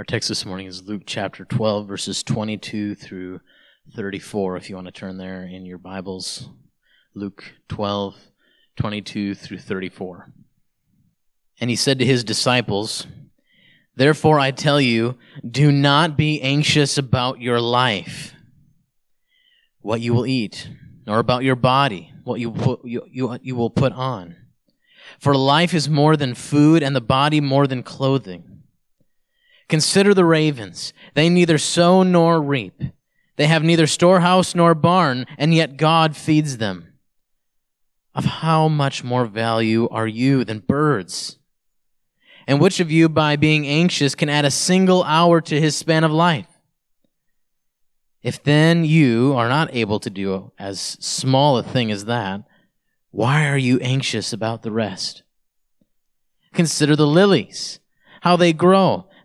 Our text this morning is Luke chapter 12, verses 22 through 34, if you want to turn there in your Bibles. Luke 12, 22 through 34. And he said to his disciples, Therefore I tell you, do not be anxious about your life, what you will eat, nor about your body, what you, put, you, you, you will put on. For life is more than food, and the body more than clothing. Consider the ravens. They neither sow nor reap. They have neither storehouse nor barn, and yet God feeds them. Of how much more value are you than birds? And which of you, by being anxious, can add a single hour to his span of life? If then you are not able to do as small a thing as that, why are you anxious about the rest? Consider the lilies, how they grow.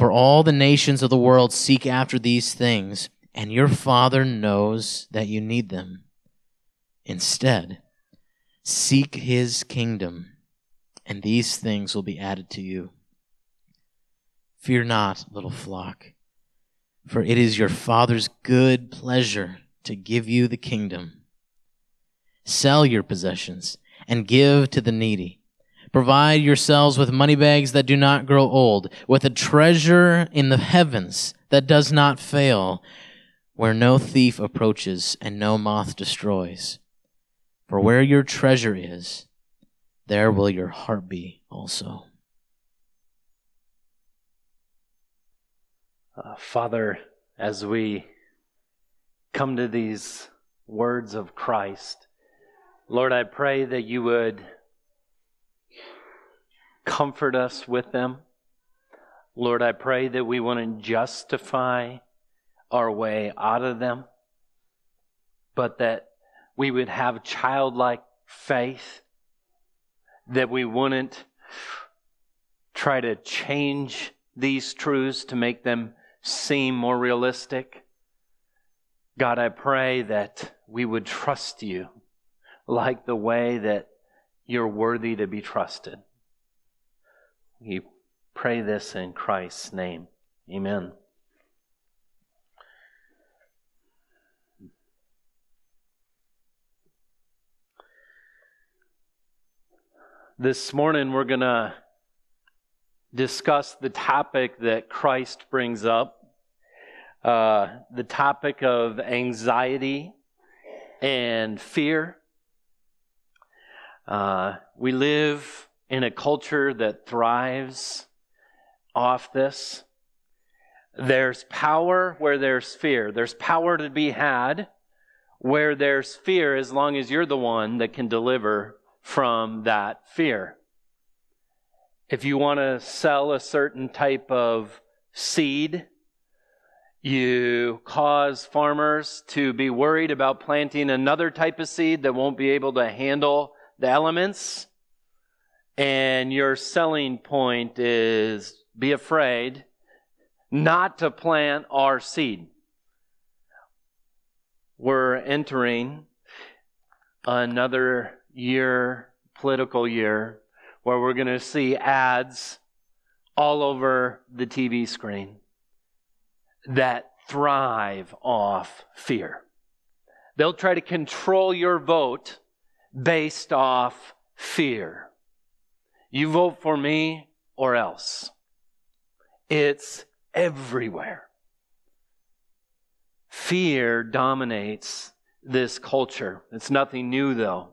For all the nations of the world seek after these things, and your Father knows that you need them. Instead, seek his kingdom, and these things will be added to you. Fear not, little flock, for it is your Father's good pleasure to give you the kingdom. Sell your possessions and give to the needy. Provide yourselves with money bags that do not grow old, with a treasure in the heavens that does not fail, where no thief approaches and no moth destroys. For where your treasure is, there will your heart be also. Uh, Father, as we come to these words of Christ, Lord, I pray that you would comfort us with them. Lord, I pray that we wouldn't justify our way out of them, but that we would have childlike faith, that we wouldn't try to change these truths to make them seem more realistic. God, I pray that we would trust you like the way that you're worthy to be trusted. We pray this in Christ's name. Amen. This morning we're going to discuss the topic that Christ brings up uh, the topic of anxiety and fear. Uh, we live in a culture that thrives off this. There's power where there's fear. There's power to be had where there's fear as long as you're the one that can deliver from that fear. If you want to sell a certain type of seed, you cause farmers to be worried about planting another type of seed that won't be able to handle the elements and your selling point is be afraid not to plant our seed. We're entering another year, political year, where we're going to see ads all over the TV screen that thrive off fear. They'll try to control your vote based off fear. You vote for me or else. It's everywhere. Fear dominates this culture. It's nothing new, though.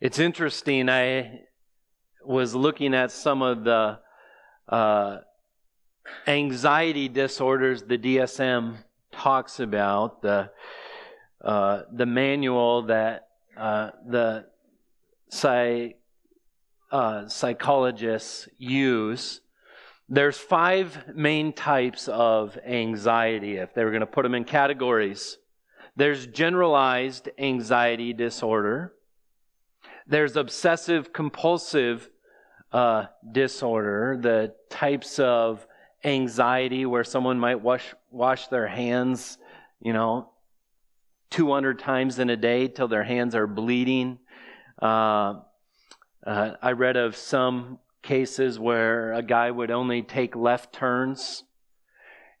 It's interesting. I was looking at some of the uh, anxiety disorders the DSM talks about, the, uh, the manual that uh, the psych uh, psychologists use There's five main types of anxiety, if they were going to put them in categories. There's generalized anxiety disorder. There's obsessive compulsive uh, disorder, the types of anxiety where someone might wash, wash their hands, you know, 200 times in a day till their hands are bleeding. Uh, uh, I read of some cases where a guy would only take left turns.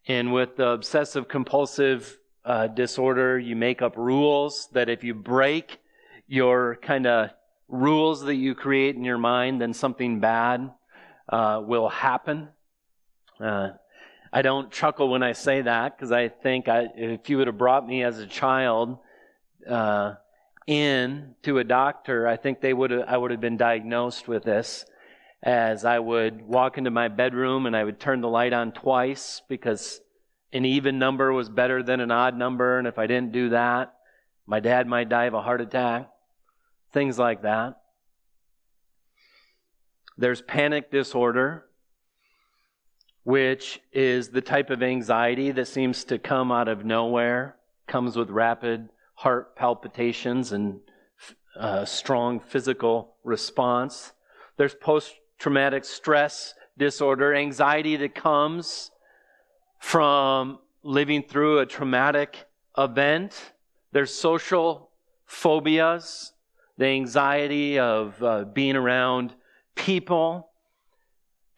And with the obsessive compulsive uh, disorder, you make up rules that if you break your kind of rules that you create in your mind, then something bad uh, will happen. Uh, I don't chuckle when I say that because I think I, if you would have brought me as a child uh, in to a doctor, I think they would I would have been diagnosed with this. As I would walk into my bedroom and I would turn the light on twice because an even number was better than an odd number, and if I didn't do that, my dad might die of a heart attack. Things like that. There's panic disorder which is the type of anxiety that seems to come out of nowhere, comes with rapid heart palpitations and uh, strong physical response. There's post traumatic stress disorder, anxiety that comes from living through a traumatic event. There's social phobias, the anxiety of uh, being around people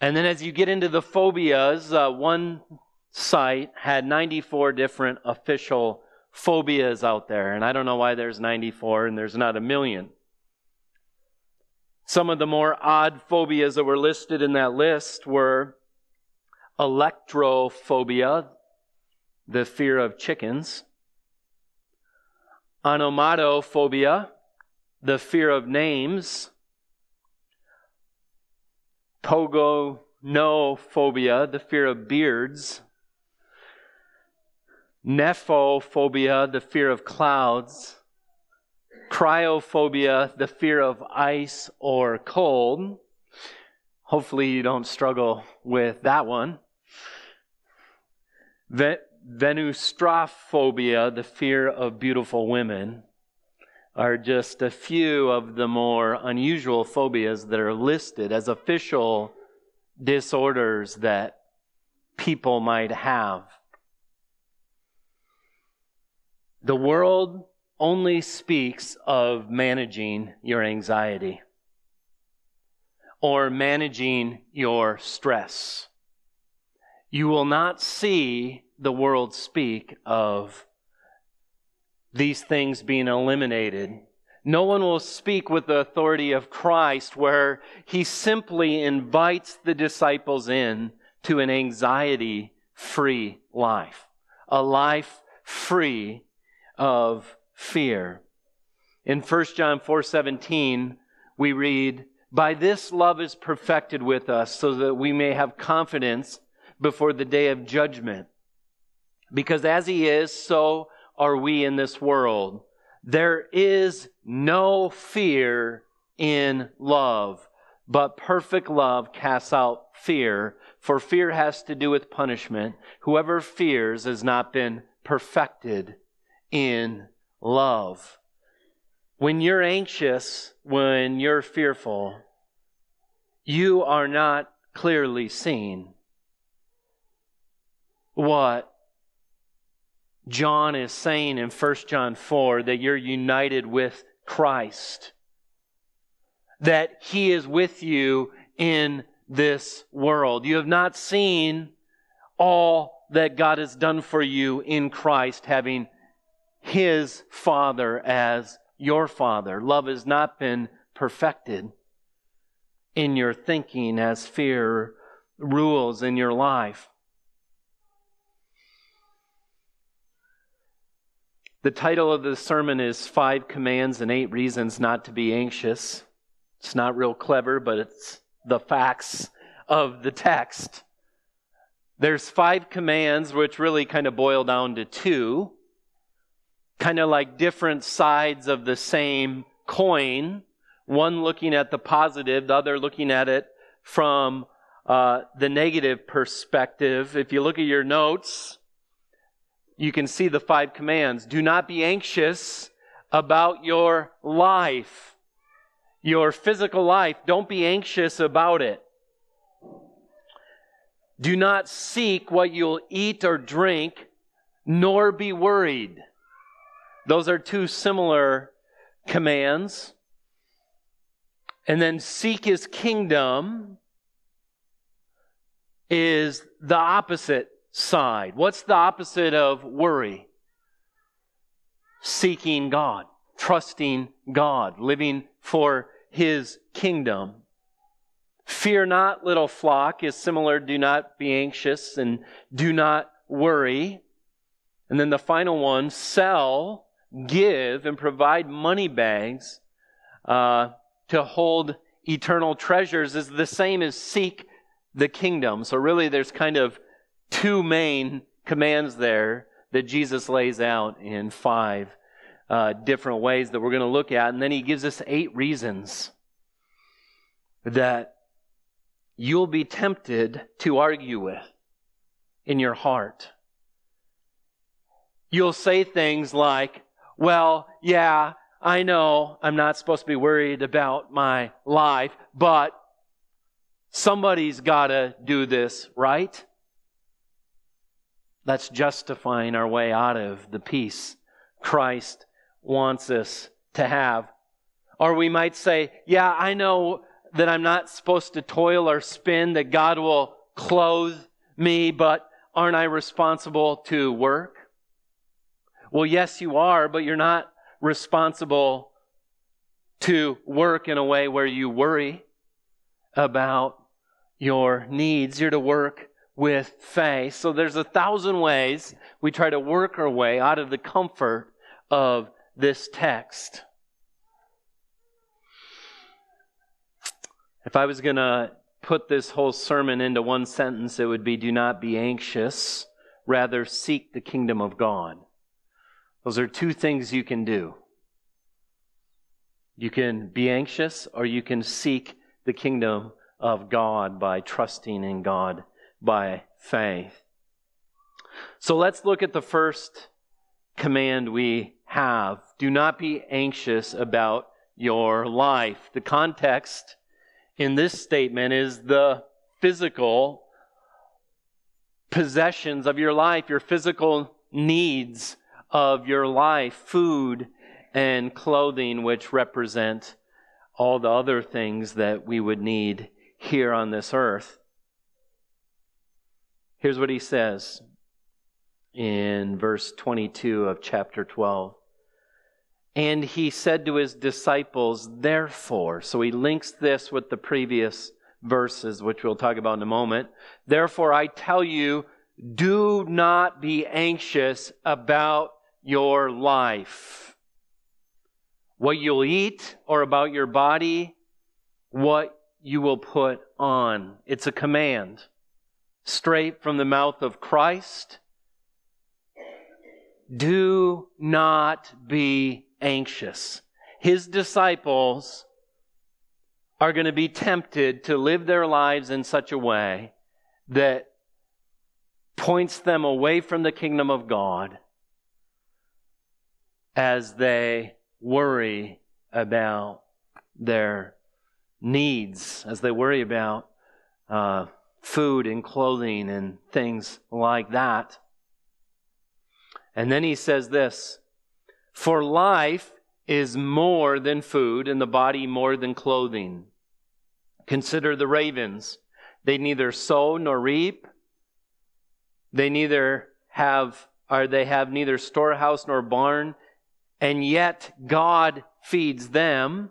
and then as you get into the phobias, uh, one site had 94 different official phobias out there. And I don't know why there's 94 and there's not a million. Some of the more odd phobias that were listed in that list were alektorophobia, the fear of chickens, onomatophobia, the fear of names, pogonophobia, the fear of beards, nephophobia, the fear of clouds, cryophobia, the fear of ice or cold. Hopefully, you don't struggle with that one. Venustrophobia, the fear of beautiful women are just a few of the more unusual phobias that are listed as official disorders that people might have. The world only speaks of managing your anxiety or managing your stress. You will not see the world speak of these things being eliminated. No one will speak with the authority of Christ where he simply invites the disciples in to an anxiety free life, a life free of fear. In 1 John 4:17, we read, "By this love is perfected with us so that we may have confidence before the day of judgment. Because as he is, so are we in this world. There is no fear in love, but perfect love casts out fear, for fear has to do with punishment. Whoever fears has not been perfected in love. When you're anxious, when you're fearful, you are not clearly seeing what John is saying in 1 John 4 that you're united with Christ, that He is with you in this world. You have not seen all that God has done for you in Christ, having His Father as your Father. Love has not been perfected in your thinking as fear rules in your life. The title of the sermon is Five Commands and Eight Reasons Not to Be Anxious. It's not real clever, but it's the facts of the text. There's five commands, which really kind of boil down to two, kind of like different sides of the same coin. One looking at the positive, the other looking at it from uh, the negative perspective. If you look at your notes, you can see the five commands. Do not be anxious about your life, your physical life. Don't be anxious about it. Do not seek what you'll eat or drink, nor be worried. Those are two similar commands. And then seek his kingdom is the opposite side. What's the opposite of worry? Seeking God, trusting God, living for his kingdom. Fear not, little flock, is similar. Do not be anxious and do not worry. And then the final one sell, give, and provide money bags uh, to hold eternal treasures is the same as seek the kingdom. So, really, there's kind of two main commands there that Jesus lays out in five uh, different ways that we're going to look at. And then he gives us eight reasons that you'll be tempted to argue with in your heart. You'll say things like, well, yeah, I know I'm not supposed to be worried about my life, but somebody's got to do this, right? That's justifying our way out of the peace Christ wants us to have. Or we might say, yeah, I know that I'm not supposed to toil or spin, that God will clothe me, but aren't I responsible to work? Well, yes, you are, but you're not responsible to work in a way where you worry about your needs. You're to work with faith. So there's a thousand ways we try to work our way out of the comfort of this text. If I was going to put this whole sermon into one sentence, it would be do not be anxious, rather seek the kingdom of God. Those are two things you can do. You can be anxious or you can seek the kingdom of God by trusting in God by faith. So let's look at the first command we have. Do not be anxious about your life. The context in this statement is the physical possessions of your life, your physical needs of your life, food and clothing, which represent all the other things that we would need here on this earth. Here's what he says in verse 22 of chapter 12. And he said to his disciples, therefore, so he links this with the previous verses, which we'll talk about in a moment. Therefore, I tell you, do not be anxious about your life. What you'll eat or about your body, what you will put on. It's a command straight from the mouth of Christ. Do not be anxious. His disciples are going to be tempted to live their lives in such a way that points them away from the kingdom of God as they worry about their needs, as they worry about uh, food and clothing and things like that. And then he says this For life is more than food, and the body more than clothing. Consider the ravens. They neither sow nor reap. They neither have, or they have neither storehouse nor barn, and yet God feeds them.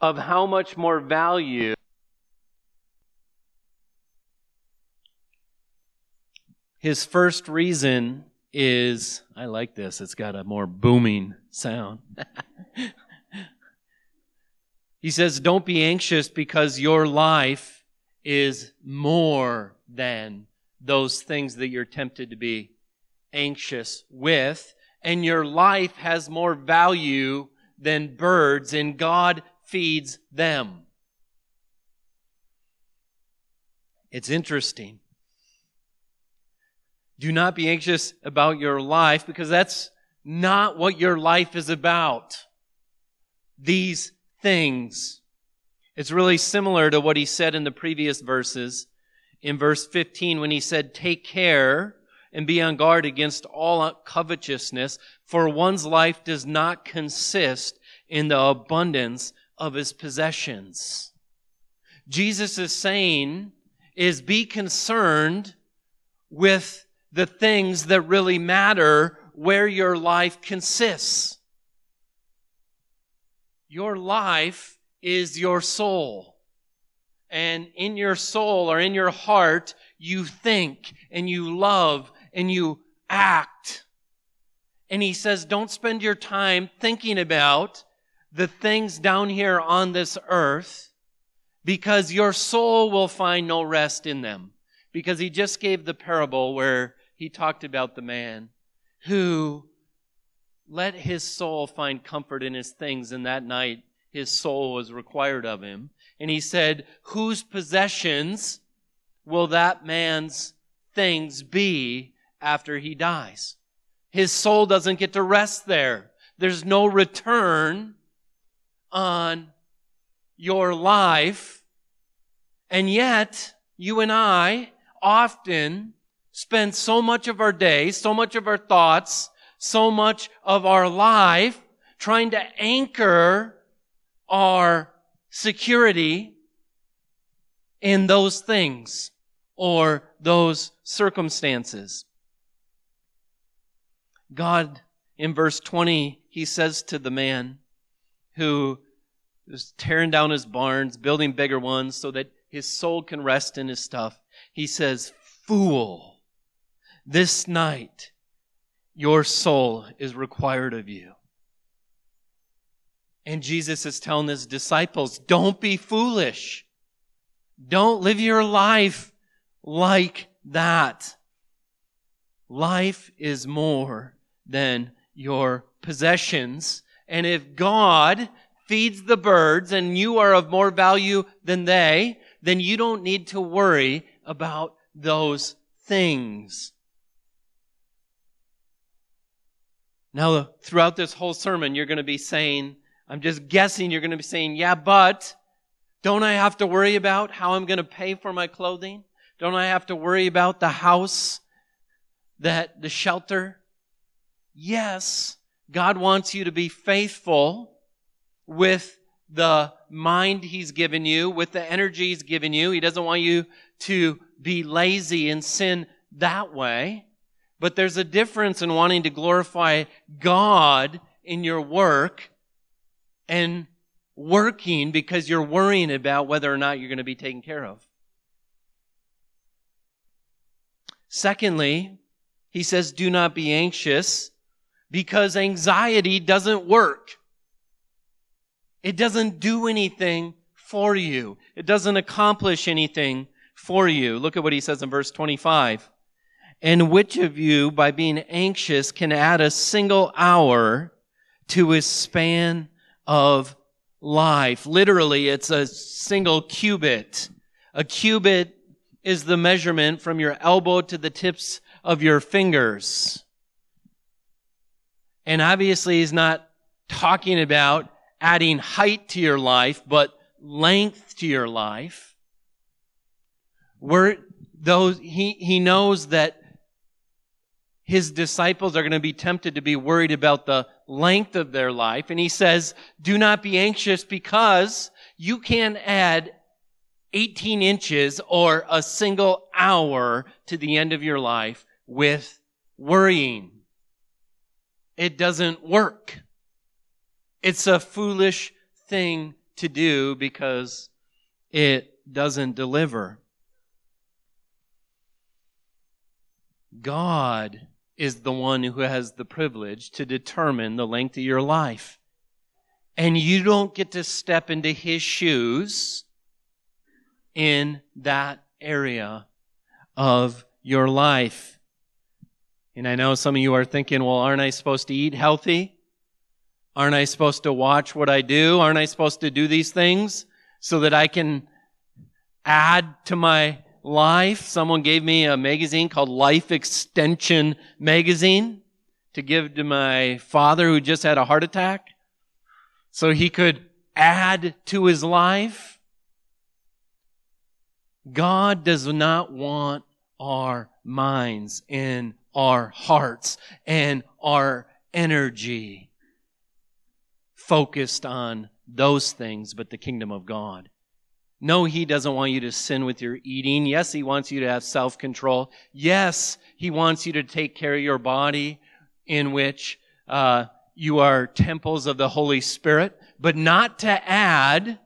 Of how much more value His first reason is I like this, it's got a more booming sound. he says, Don't be anxious because your life is more than those things that you're tempted to be anxious with, and your life has more value than birds, and God feeds them. It's interesting. Do not be anxious about your life because that's not what your life is about. These things. It's really similar to what he said in the previous verses. In verse 15, when he said, Take care and be on guard against all covetousness, for one's life does not consist in the abundance of his possessions. Jesus is saying is be concerned with the things that really matter where your life consists. Your life is your soul. And in your soul or in your heart, you think and you love and you act. And he says, don't spend your time thinking about the things down here on this earth because your soul will find no rest in them. Because he just gave the parable where he talked about the man who let his soul find comfort in his things, and that night his soul was required of him. And he said, Whose possessions will that man's things be after he dies? His soul doesn't get to rest there. There's no return on your life. And yet, you and I often spend so much of our day, so much of our thoughts, so much of our life trying to anchor our security in those things or those circumstances. God, in verse 20, he says to the man who is tearing down his barns, building bigger ones so that his soul can rest in his stuff. He says, Fool, this night your soul is required of you. And Jesus is telling his disciples, don't be foolish. Don't live your life like that. Life is more than your possessions. And if God feeds the birds and you are of more value than they, then you don't need to worry about those things. Now, throughout this whole sermon, you're going to be saying, I'm just guessing you're going to be saying, yeah, but don't I have to worry about how I'm going to pay for my clothing? Don't I have to worry about the house, that the shelter? Yes, God wants you to be faithful with the mind He's given you, with the energy He's given you. He doesn't want you to be lazy and sin that way. But there's a difference in wanting to glorify God in your work and working because you're worrying about whether or not you're going to be taken care of. Secondly, he says, do not be anxious because anxiety doesn't work. It doesn't do anything for you. It doesn't accomplish anything for you. Look at what he says in verse 25. And which of you, by being anxious, can add a single hour to his span of life. Literally, it's a single cubit. A cubit is the measurement from your elbow to the tips of your fingers. And obviously, he's not talking about adding height to your life, but length to your life. Where those, he, he knows that his disciples are going to be tempted to be worried about the length of their life. And he says, do not be anxious because you can add 18 inches or a single hour to the end of your life with worrying. It doesn't work. It's a foolish thing to do because it doesn't deliver. God is the one who has the privilege to determine the length of your life. And you don't get to step into his shoes in that area of your life. And I know some of you are thinking, well, aren't I supposed to eat healthy? Aren't I supposed to watch what I do? Aren't I supposed to do these things so that I can add to my life. Someone gave me a magazine called Life Extension Magazine to give to my father who just had a heart attack so he could add to his life. God does not want our minds and our hearts and our energy focused on those things, but the kingdom of God. No, he doesn't want you to sin with your eating. Yes, he wants you to have self control. Yes, he wants you to take care of your body in which uh, you are temples of the Holy Spirit, but not to add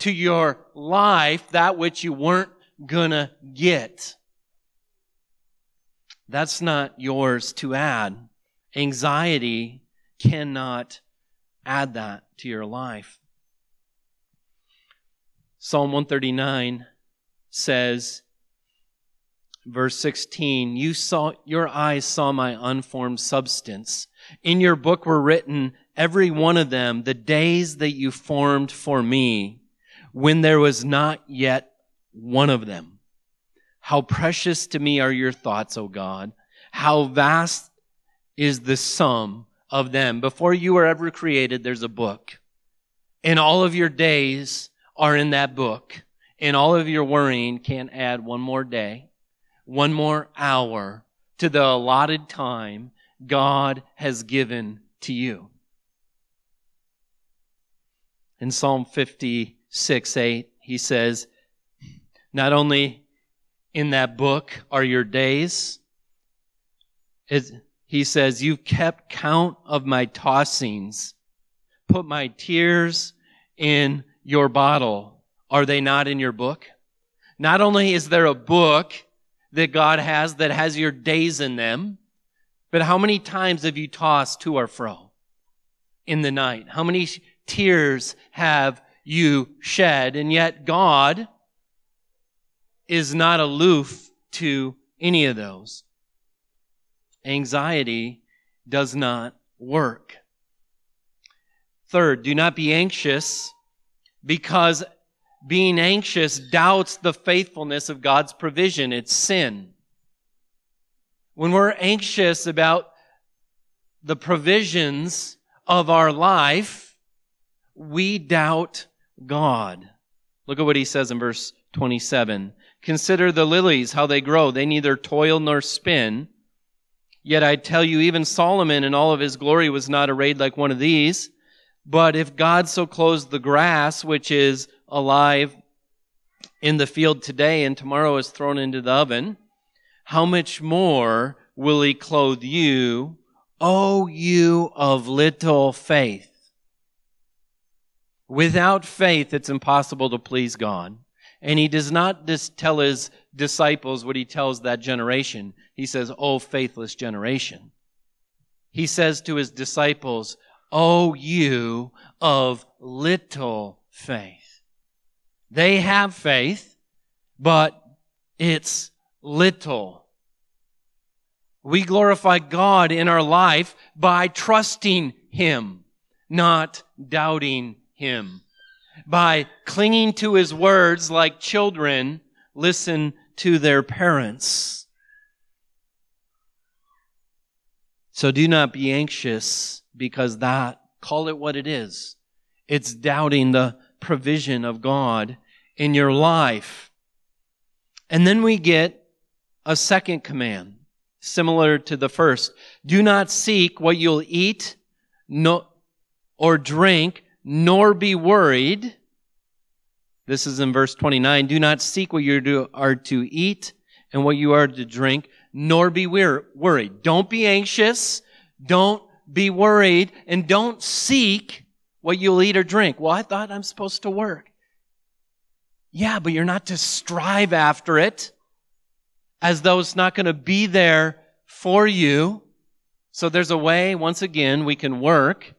to your life that which you weren't gonna get. That's not yours to add. Anxiety cannot add that to your life. Psalm 139 says, verse 16, you saw, your eyes saw my unformed substance. In your book were written, every one of them, the days that you formed for me, when there was not yet one of them. How precious to me are your thoughts, O God. How vast is the sum of them. Before you were ever created, there's a book. And all of your days are in that book. And all of your worrying can't add one more day, one more hour to the allotted time God has given to you. In Psalm 56, 8, he says, Not only in that book are your days, it, he says, You've kept count of my tossings, put my tears in your bottle, are they not in your book? Not only is there a book that God has that has your days in them, but how many times have you tossed to or fro in the night? How many tears have you shed? And yet God is not aloof to any of those. Anxiety does not work. Third, do not be anxious because being anxious doubts the faithfulness of God's provision. It's sin. When we're anxious about the provisions of our life, we doubt God. Look at what he says in verse 27. Consider the lilies, how they grow. They neither toil nor spin. Yet I tell you, even Solomon in all of his glory was not arrayed like one of these. But if God so clothes the grass, which is alive in the field today and tomorrow is thrown into the oven, how much more will he clothe you, O you of little faith? Without faith, it's impossible to please God. And he does not just tell his disciples what he tells that generation. He says, Oh, faithless generation. He says to his disciples, O you of little faith. They have faith, but it's little. We glorify God in our life by trusting Him, not doubting Him. By clinging to His words like children listen to their parents. So do not be anxious because that, call it what it is. It's doubting the provision of God in your life. And then we get a second command, similar to the first. Do not seek what you'll eat no, or drink, nor be worried. This is in verse 29. Do not seek what you are to eat and what you are to drink, nor be worried. Don't be anxious. Don't be worried and don't seek what you'll eat or drink. Well, I thought I'm supposed to work. Yeah, but you're not to strive after it as though it's not going to be there for you. So there's a way, once again, we can work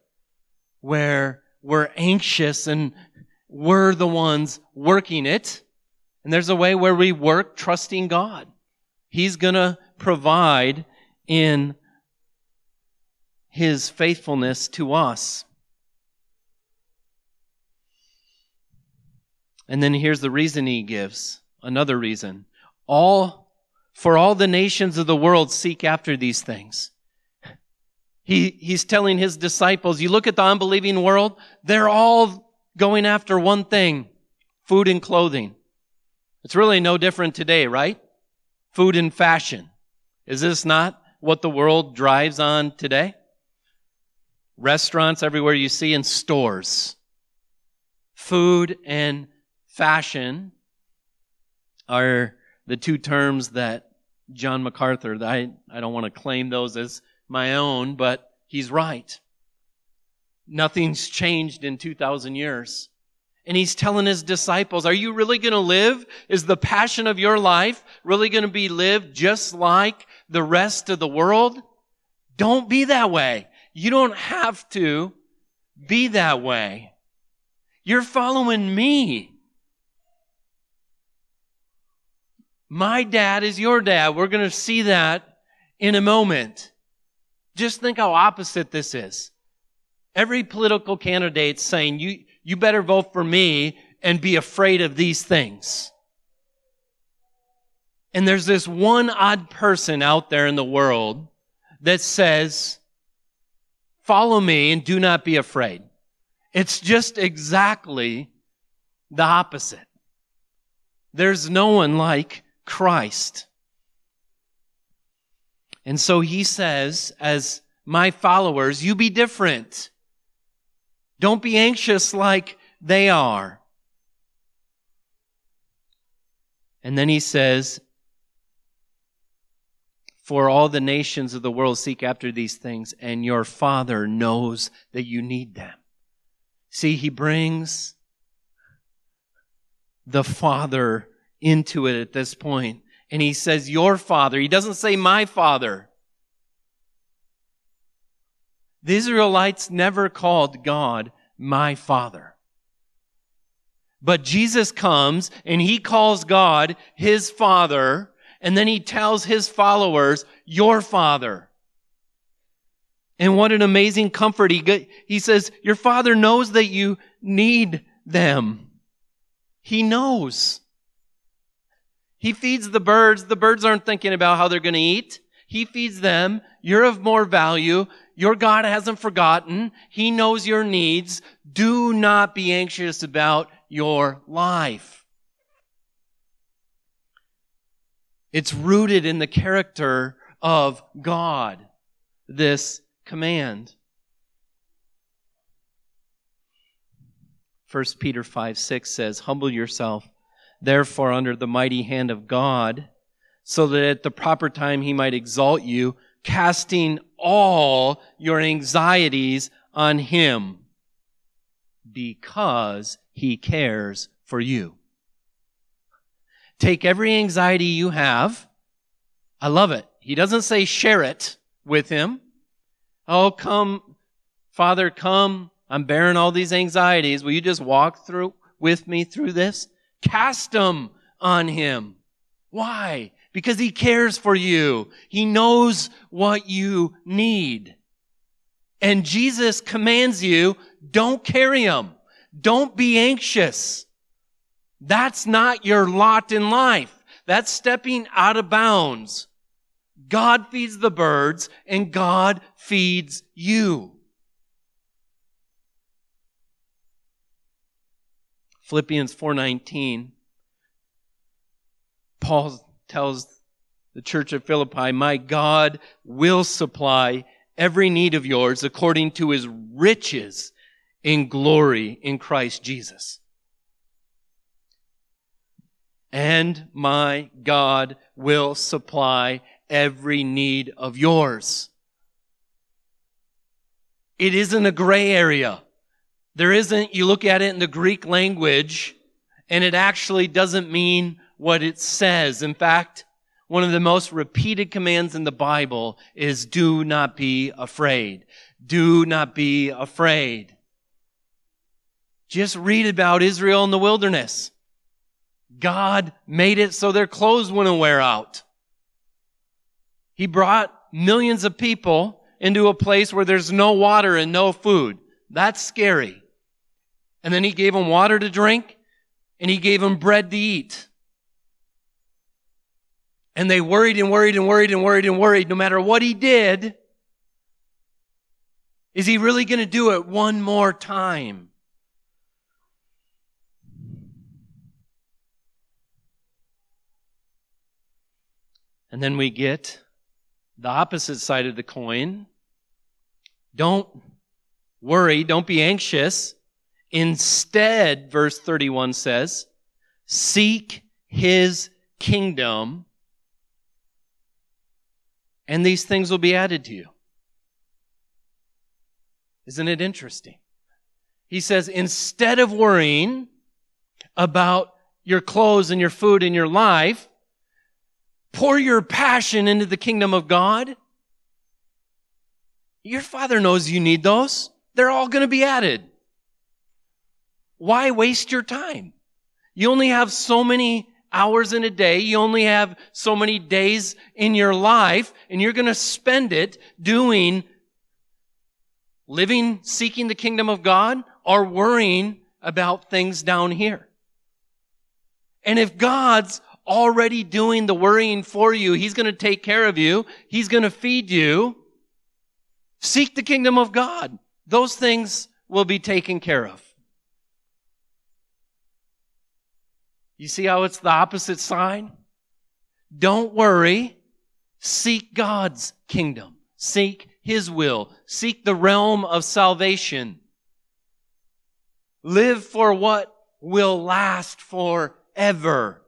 where we're anxious and we're the ones working it. And there's a way where we work trusting God. He's going to provide in his faithfulness to us. And then here's the reason he gives another reason. all, for all the nations of the world seek after these things. He, he's telling his disciples, you look at the unbelieving world, they're all going after one thing, food and clothing. It's really no different today, right? Food and fashion. Is this not what the world drives on today? Restaurants everywhere you see in stores. Food and fashion are the two terms that John MacArthur, I, I don't want to claim those as my own, but he's right. Nothing's changed in 2,000 years. And he's telling his disciples, are you really going to live? Is the passion of your life really going to be lived just like the rest of the world? Don't be that way. You don't have to be that way. You're following me. My dad is your dad. We're going to see that in a moment. Just think how opposite this is. Every political candidate saying, you, you better vote for me and be afraid of these things. And there's this one odd person out there in the world that says, follow me and do not be afraid. It's just exactly the opposite. There's no one like Christ. And so he says, as my followers, you be different. Don't be anxious like they are. And then he says, For all the nations of the world seek after these things, and your Father knows that you need them. See, he brings the Father into it at this point and he says, Your father. He doesn't say, My father. The Israelites never called God my father. But Jesus comes and he calls God his father, and then he tells his followers, Your father. And what an amazing comfort he He says, Your father knows that you need them. He knows. He feeds the birds. The birds aren't thinking about how they're going to eat. He feeds them. You're of more value. Your God hasn't forgotten. He knows your needs. Do not be anxious about your life. It's rooted in the character of God, this command. 1 Peter 5 6 says, Humble yourself therefore under the mighty hand of God, so that at the proper time he might exalt you, casting all your anxieties on him, because he cares for you. Take every anxiety you have. I love it. He doesn't say share it with him. Oh, come, Father, come. I'm bearing all these anxieties. Will you just walk through with me through this? Cast them on him. Why? Because he cares for you. He knows what you need. And Jesus commands you, don't carry them. Don't be anxious. That's not your lot in life. That's stepping out of bounds. God feeds the birds and God feeds you. Philippians 4:19 Paul tells the church of Philippi, "My God will supply every need of yours according to his riches in glory in Christ Jesus." And my God will supply every need of yours. It isn't a gray area. There isn't, you look at it in the Greek language, and it actually doesn't mean what it says. In fact, one of the most repeated commands in the Bible is do not be afraid. Do not be afraid. Just read about Israel in the wilderness. God made it so their clothes wouldn't wear out. He brought millions of people into a place where there's no water and no food. That's scary. And then he gave them water to drink and he gave them bread to eat. And they worried and worried and worried and worried and worried no matter what he did. Is he really going to do it one more time? And then we get the opposite side of the coin. Don't worry, don't be anxious. Instead, verse 31 says, seek his kingdom, and these things will be added to you. Isn't it interesting? He says, instead of worrying about your clothes and your food and your life, pour your passion into the kingdom of God. Your father knows you need those. They're all going to be added. Why waste your time? You only have so many hours in a day. You only have so many days in your life and you're going to spend it doing living, seeking the kingdom of God or worrying about things down here. And if God's already doing the worrying for you, He's going to take care of you. He's going to feed you. Seek the kingdom of God. Those things will be taken care of. You see how it's the opposite sign? Don't worry. Seek God's kingdom. Seek His will. Seek the realm of salvation. Live for what will last forever.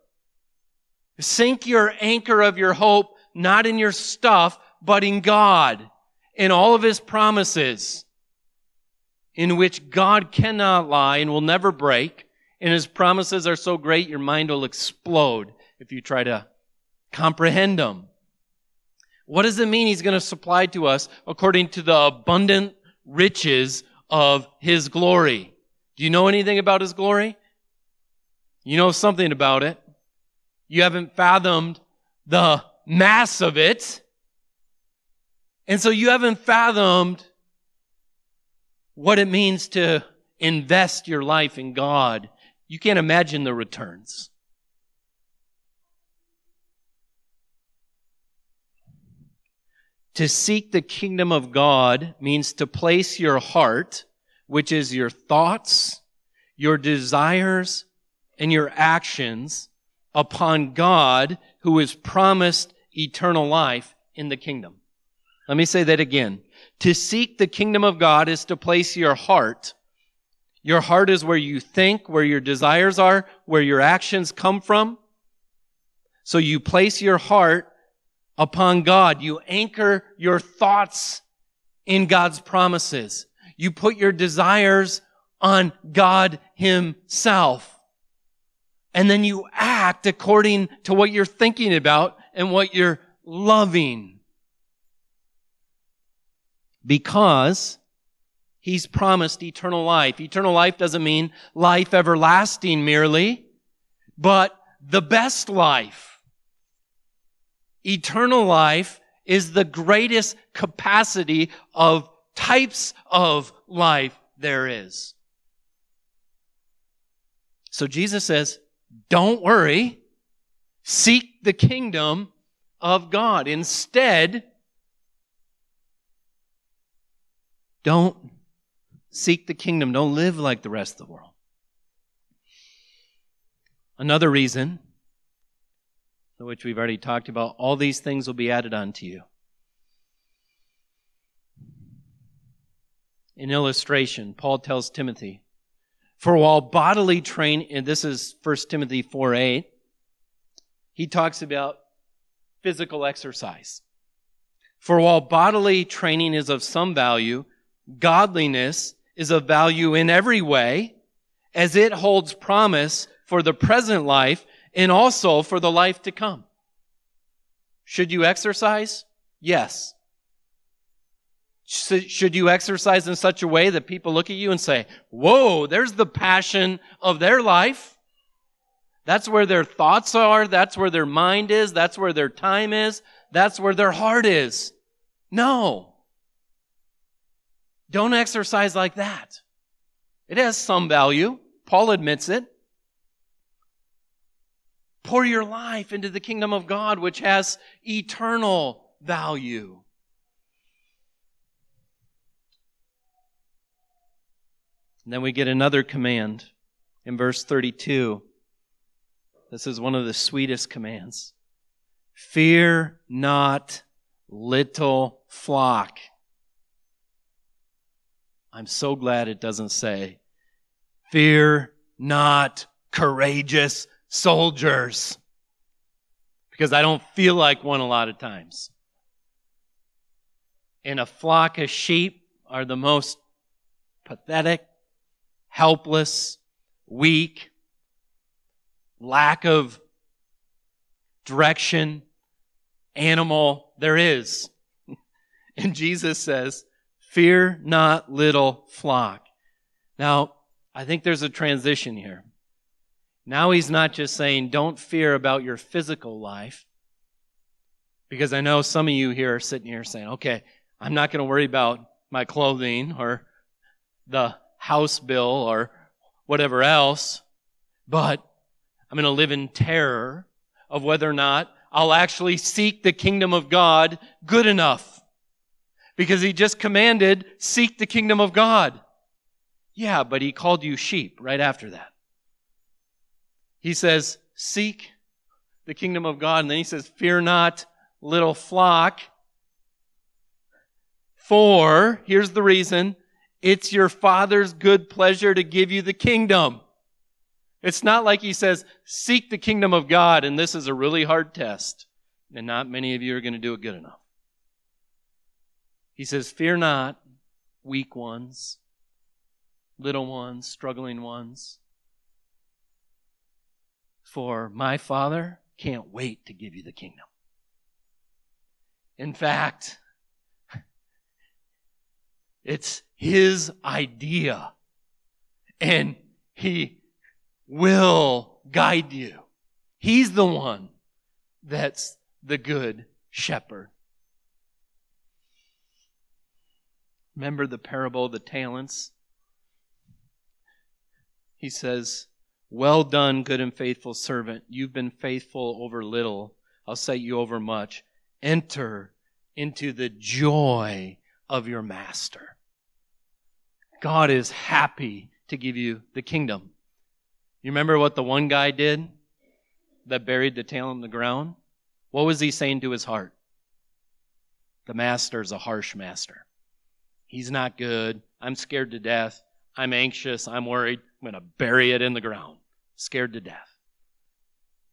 Sink your anchor of your hope not in your stuff, but in God, in all of His promises, in which God cannot lie and will never break. And His promises are so great, your mind will explode if you try to comprehend them. What does it mean He's going to supply to us according to the abundant riches of His glory? Do you know anything about His glory? You know something about it. You haven't fathomed the mass of it. And so you haven't fathomed what it means to invest your life in God. You can't imagine the returns. To seek the kingdom of God means to place your heart, which is your thoughts, your desires, and your actions upon God who is promised eternal life in the kingdom. Let me say that again. To seek the kingdom of God is to place your heart. Your heart is where you think, where your desires are, where your actions come from. So you place your heart upon God. You anchor your thoughts in God's promises. You put your desires on God Himself. And then you act according to what you're thinking about and what you're loving. Because He's promised eternal life. Eternal life doesn't mean life everlasting merely, but the best life. Eternal life is the greatest capacity of types of life there is. So Jesus says, don't worry. Seek the kingdom of God. Instead, don't seek the kingdom. Don't live like the rest of the world. Another reason, which we've already talked about, all these things will be added unto you. In illustration, Paul tells Timothy, for while bodily training, and this is 1 Timothy 4 8, he talks about physical exercise. For while bodily training is of some value, godliness is of value in every way, as it holds promise for the present life and also for the life to come. Should you exercise? Yes. Should you exercise in such a way that people look at you and say, whoa, there's the passion of their life? That's where their thoughts are. That's where their mind is. That's where their time is. That's where their heart is. No. Don't exercise like that. It has some value. Paul admits it. Pour your life into the kingdom of God, which has eternal value. And then we get another command in verse 32. This is one of the sweetest commands. Fear not, little flock. I'm so glad it doesn't say, Fear not, courageous soldiers. Because I don't feel like one a lot of times. And a flock of sheep are the most pathetic, helpless, weak, lack of direction, animal there is. And Jesus says, Fear not, little flock. Now, I think there's a transition here. Now he's not just saying, don't fear about your physical life. Because I know some of you here are sitting here saying, okay, I'm not going to worry about my clothing or the house bill or whatever else, but I'm going to live in terror of whether or not I'll actually seek the kingdom of God good enough. Because he just commanded, seek the kingdom of God. Yeah, but he called you sheep right after that. He says, Seek the kingdom of God. And then he says, Fear not, little flock. For, here's the reason, it's your Father's good pleasure to give you the kingdom. It's not like he says, Seek the kingdom of God, and this is a really hard test, and not many of you are going to do it good enough. He says, Fear not, weak ones, little ones, struggling ones for my Father can't wait to give you the kingdom. In fact, it's His idea, and He will guide you. He's the one that's the good shepherd. Remember the parable of the talents? He says, well done, good and faithful servant. You've been faithful over little. I'll set you over much. Enter into the joy of your master. God is happy to give you the kingdom. You remember what the one guy did that buried the tail in the ground? What was he saying to his heart? The master is a harsh master. He's not good. I'm scared to death. I'm anxious. I'm worried. I'm going to bury it in the ground scared to death.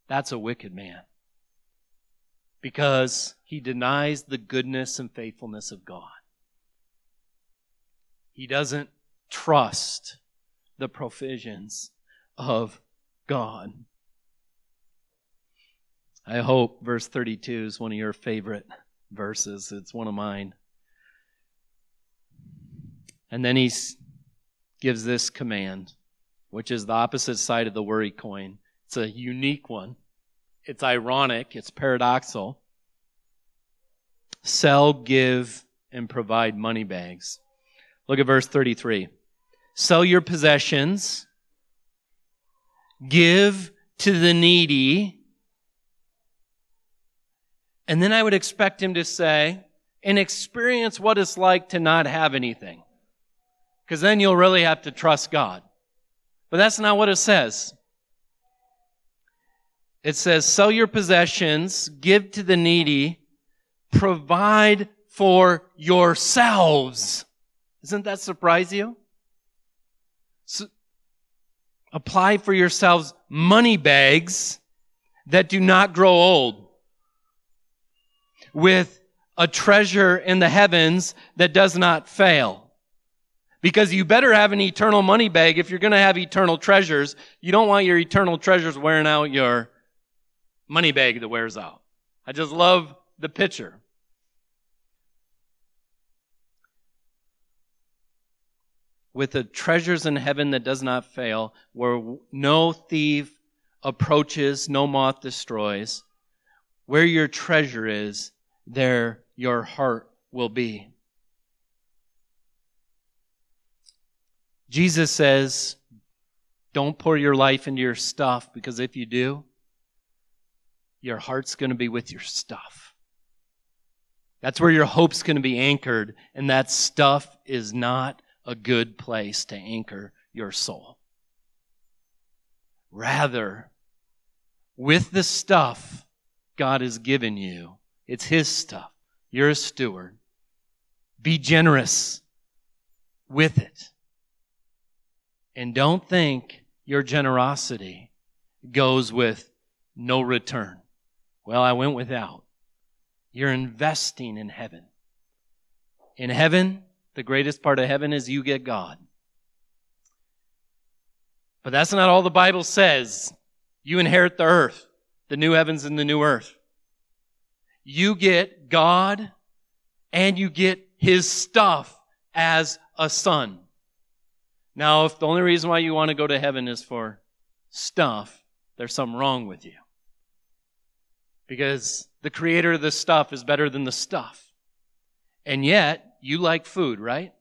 That's a wicked man. Because he denies the goodness and faithfulness of God. He doesn't trust the provisions of God. I hope verse 32 is one of your favorite verses. It's one of mine. And then he gives this command which is the opposite side of the worry coin. It's a unique one. It's ironic. It's paradoxical. Sell, give, and provide money bags. Look at verse 33. Sell your possessions, give to the needy, and then I would expect him to say, and experience what it's like to not have anything. Because then you'll really have to trust God. But that's not what it says. It says, sell your possessions, give to the needy, provide for yourselves. Doesn't that surprise you? So, apply for yourselves money bags that do not grow old with a treasure in the heavens that does not fail. Because you better have an eternal money bag if you're going to have eternal treasures. You don't want your eternal treasures wearing out your money bag that wears out. I just love the picture. With the treasures in heaven that does not fail, where no thief approaches, no moth destroys, where your treasure is, there your heart will be. Jesus says, don't pour your life into your stuff because if you do, your heart's going to be with your stuff. That's where your hope's going to be anchored, and that stuff is not a good place to anchor your soul. Rather, with the stuff God has given you, it's His stuff. You're a steward. Be generous with it. And don't think your generosity goes with no return. Well, I went without. You're investing in heaven. In heaven, the greatest part of heaven is you get God. But that's not all the Bible says. You inherit the earth, the new heavens and the new earth. You get God and you get his stuff as a son. Now, if the only reason why you want to go to heaven is for stuff, there's something wrong with you. Because the creator of the stuff is better than the stuff. And yet, you like food, right?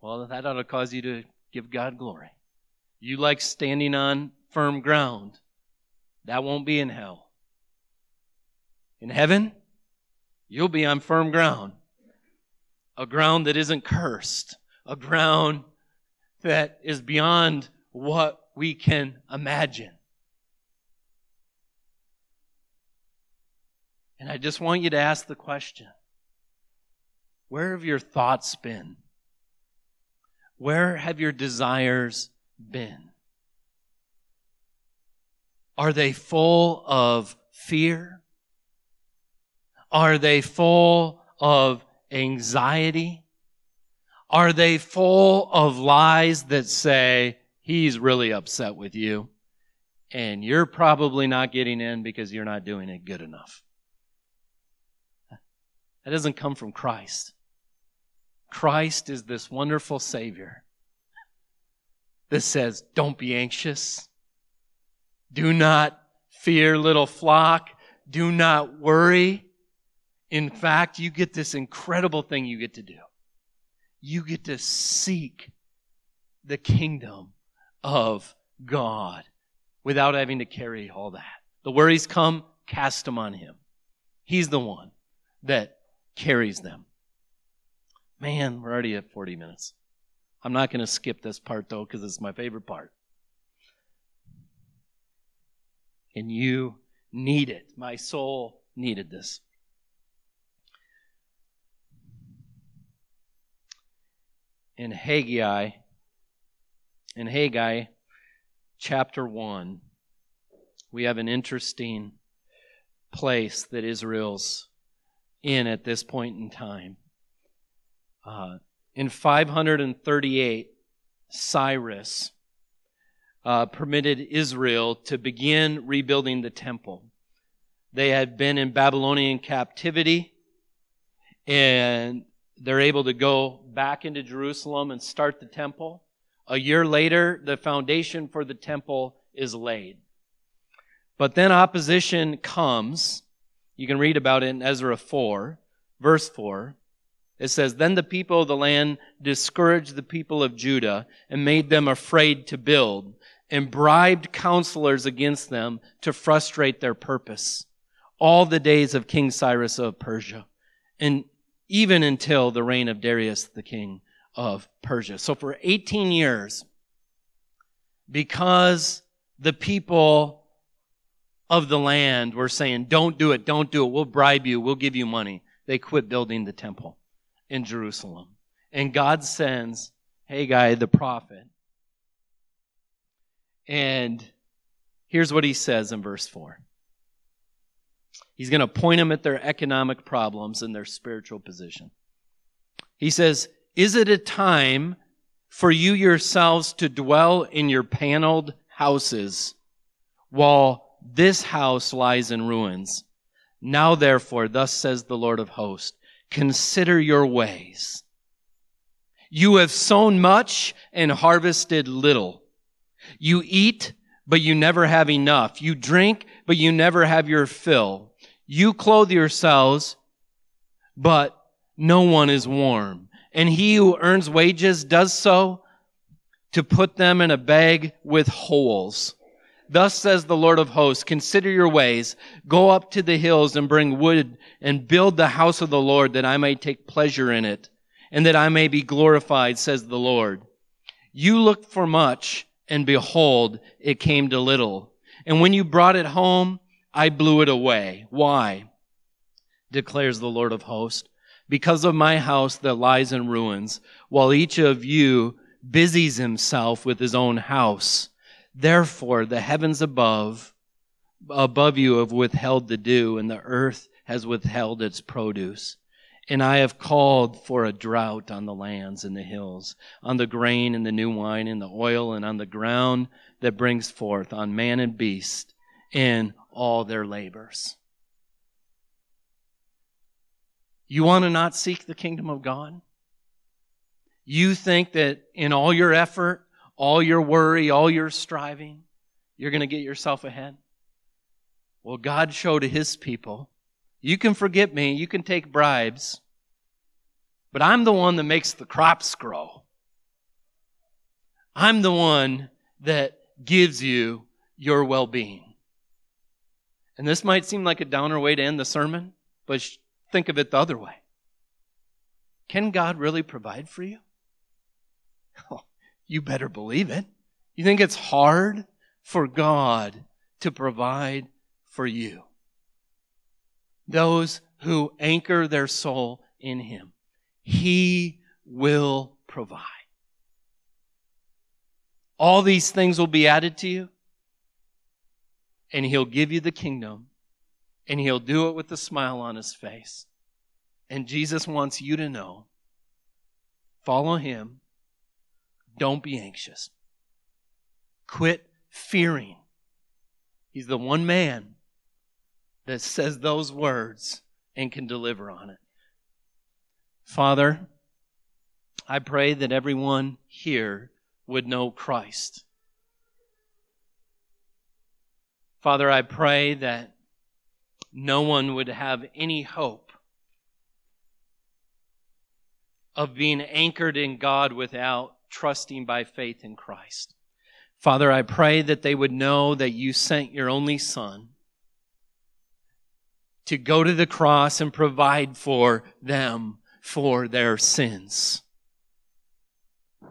Well, that ought to cause you to give God glory. You like standing on firm ground. That won't be in hell. In heaven, you'll be on firm ground. A ground that isn't cursed. A ground that is beyond what we can imagine. And I just want you to ask the question where have your thoughts been? Where have your desires been? Are they full of fear? Are they full of anxiety? Are they full of lies that say, he's really upset with you and you're probably not getting in because you're not doing it good enough? That doesn't come from Christ. Christ is this wonderful Savior that says, Don't be anxious. Do not fear, little flock. Do not worry. In fact, you get this incredible thing you get to do. You get to seek the kingdom of God without having to carry all that. The worries come, cast them on Him. He's the one that carries them. Man, we're already at 40 minutes. I'm not going to skip this part though, because it's my favorite part. And you need it. My soul needed this. In Haggai, in Haggai chapter 1, we have an interesting place that Israel's in at this point in time. Uh, in 538, Cyrus uh, permitted Israel to begin rebuilding the temple. They had been in Babylonian captivity, and they're able to go back into Jerusalem and start the temple. A year later, the foundation for the temple is laid. But then opposition comes you can read about it in Ezra 4, verse 4. It says, Then the people of the land discouraged the people of Judah and made them afraid to build and bribed counselors against them to frustrate their purpose all the days of King Cyrus of Persia and even until the reign of Darius the king of Persia. So for 18 years, because the people of the land were saying, don't do it, don't do it, we'll bribe you, we'll give you money. They quit building the temple in Jerusalem. And God sends Haggai the prophet. And here's what he says in verse 4. He's going to point them at their economic problems and their spiritual position. He says, Is it a time for you yourselves to dwell in your paneled houses while this house lies in ruins. Now therefore, thus says the Lord of hosts, consider your ways. You have sown much and harvested little. You eat, but you never have enough. You drink, but you never have your fill. You clothe yourselves, but no one is warm. And he who earns wages does so to put them in a bag with holes Thus says the Lord of hosts, consider your ways, go up to the hills and bring wood and build the house of the Lord that I may take pleasure in it and that I may be glorified, says the Lord. You looked for much and behold, it came to little. And when you brought it home, I blew it away. Why? Declares the Lord of hosts. Because of my house that lies in ruins, while each of you busies himself with his own house. Therefore, the heavens above, above you have withheld the dew, and the earth has withheld its produce. And I have called for a drought on the lands and the hills, on the grain and the new wine and the oil, and on the ground that brings forth, on man and beast, in all their labors. You want to not seek the kingdom of God? You think that in all your effort, all your worry, all your striving, you're going to get yourself ahead? Well, God showed to his people, you can forget me, you can take bribes, but I'm the one that makes the crops grow. I'm the one that gives you your well-being. And this might seem like a downer way to end the sermon, but think of it the other way. Can God really provide for you? Oh, you better believe it. You think it's hard for God to provide for you? Those who anchor their soul in Him, He will provide. All these things will be added to you, and He'll give you the kingdom, and He'll do it with a smile on His face. And Jesus wants you to know follow Him don't be anxious. Quit fearing. He's the one man that says those words and can deliver on it. Father, I pray that everyone here would know Christ. Father, I pray that no one would have any hope of being anchored in God without trusting by faith in Christ. Father, I pray that they would know that you sent your only Son to go to the cross and provide for them for their sins.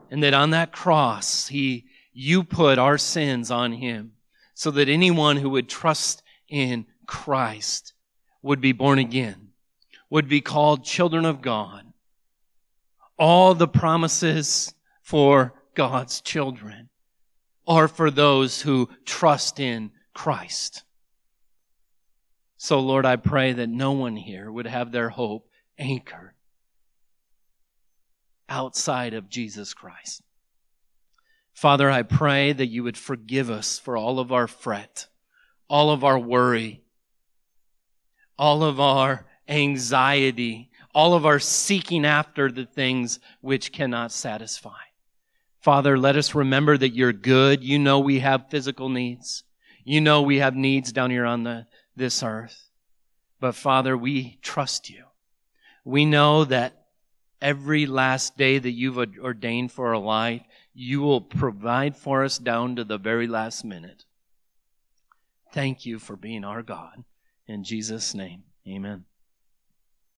And that on that cross, He, you put our sins on Him so that anyone who would trust in Christ would be born again, would be called children of God. All the promises for God's children are for those who trust in Christ. So, Lord, I pray that no one here would have their hope anchored outside of Jesus Christ. Father, I pray that you would forgive us for all of our fret, all of our worry, all of our anxiety, all of our seeking after the things which cannot satisfy. Father, let us remember that you're good. You know we have physical needs. You know we have needs down here on the, this earth. But Father, we trust you. We know that every last day that you've ordained for our life, you will provide for us down to the very last minute. Thank you for being our God. In Jesus' name, amen.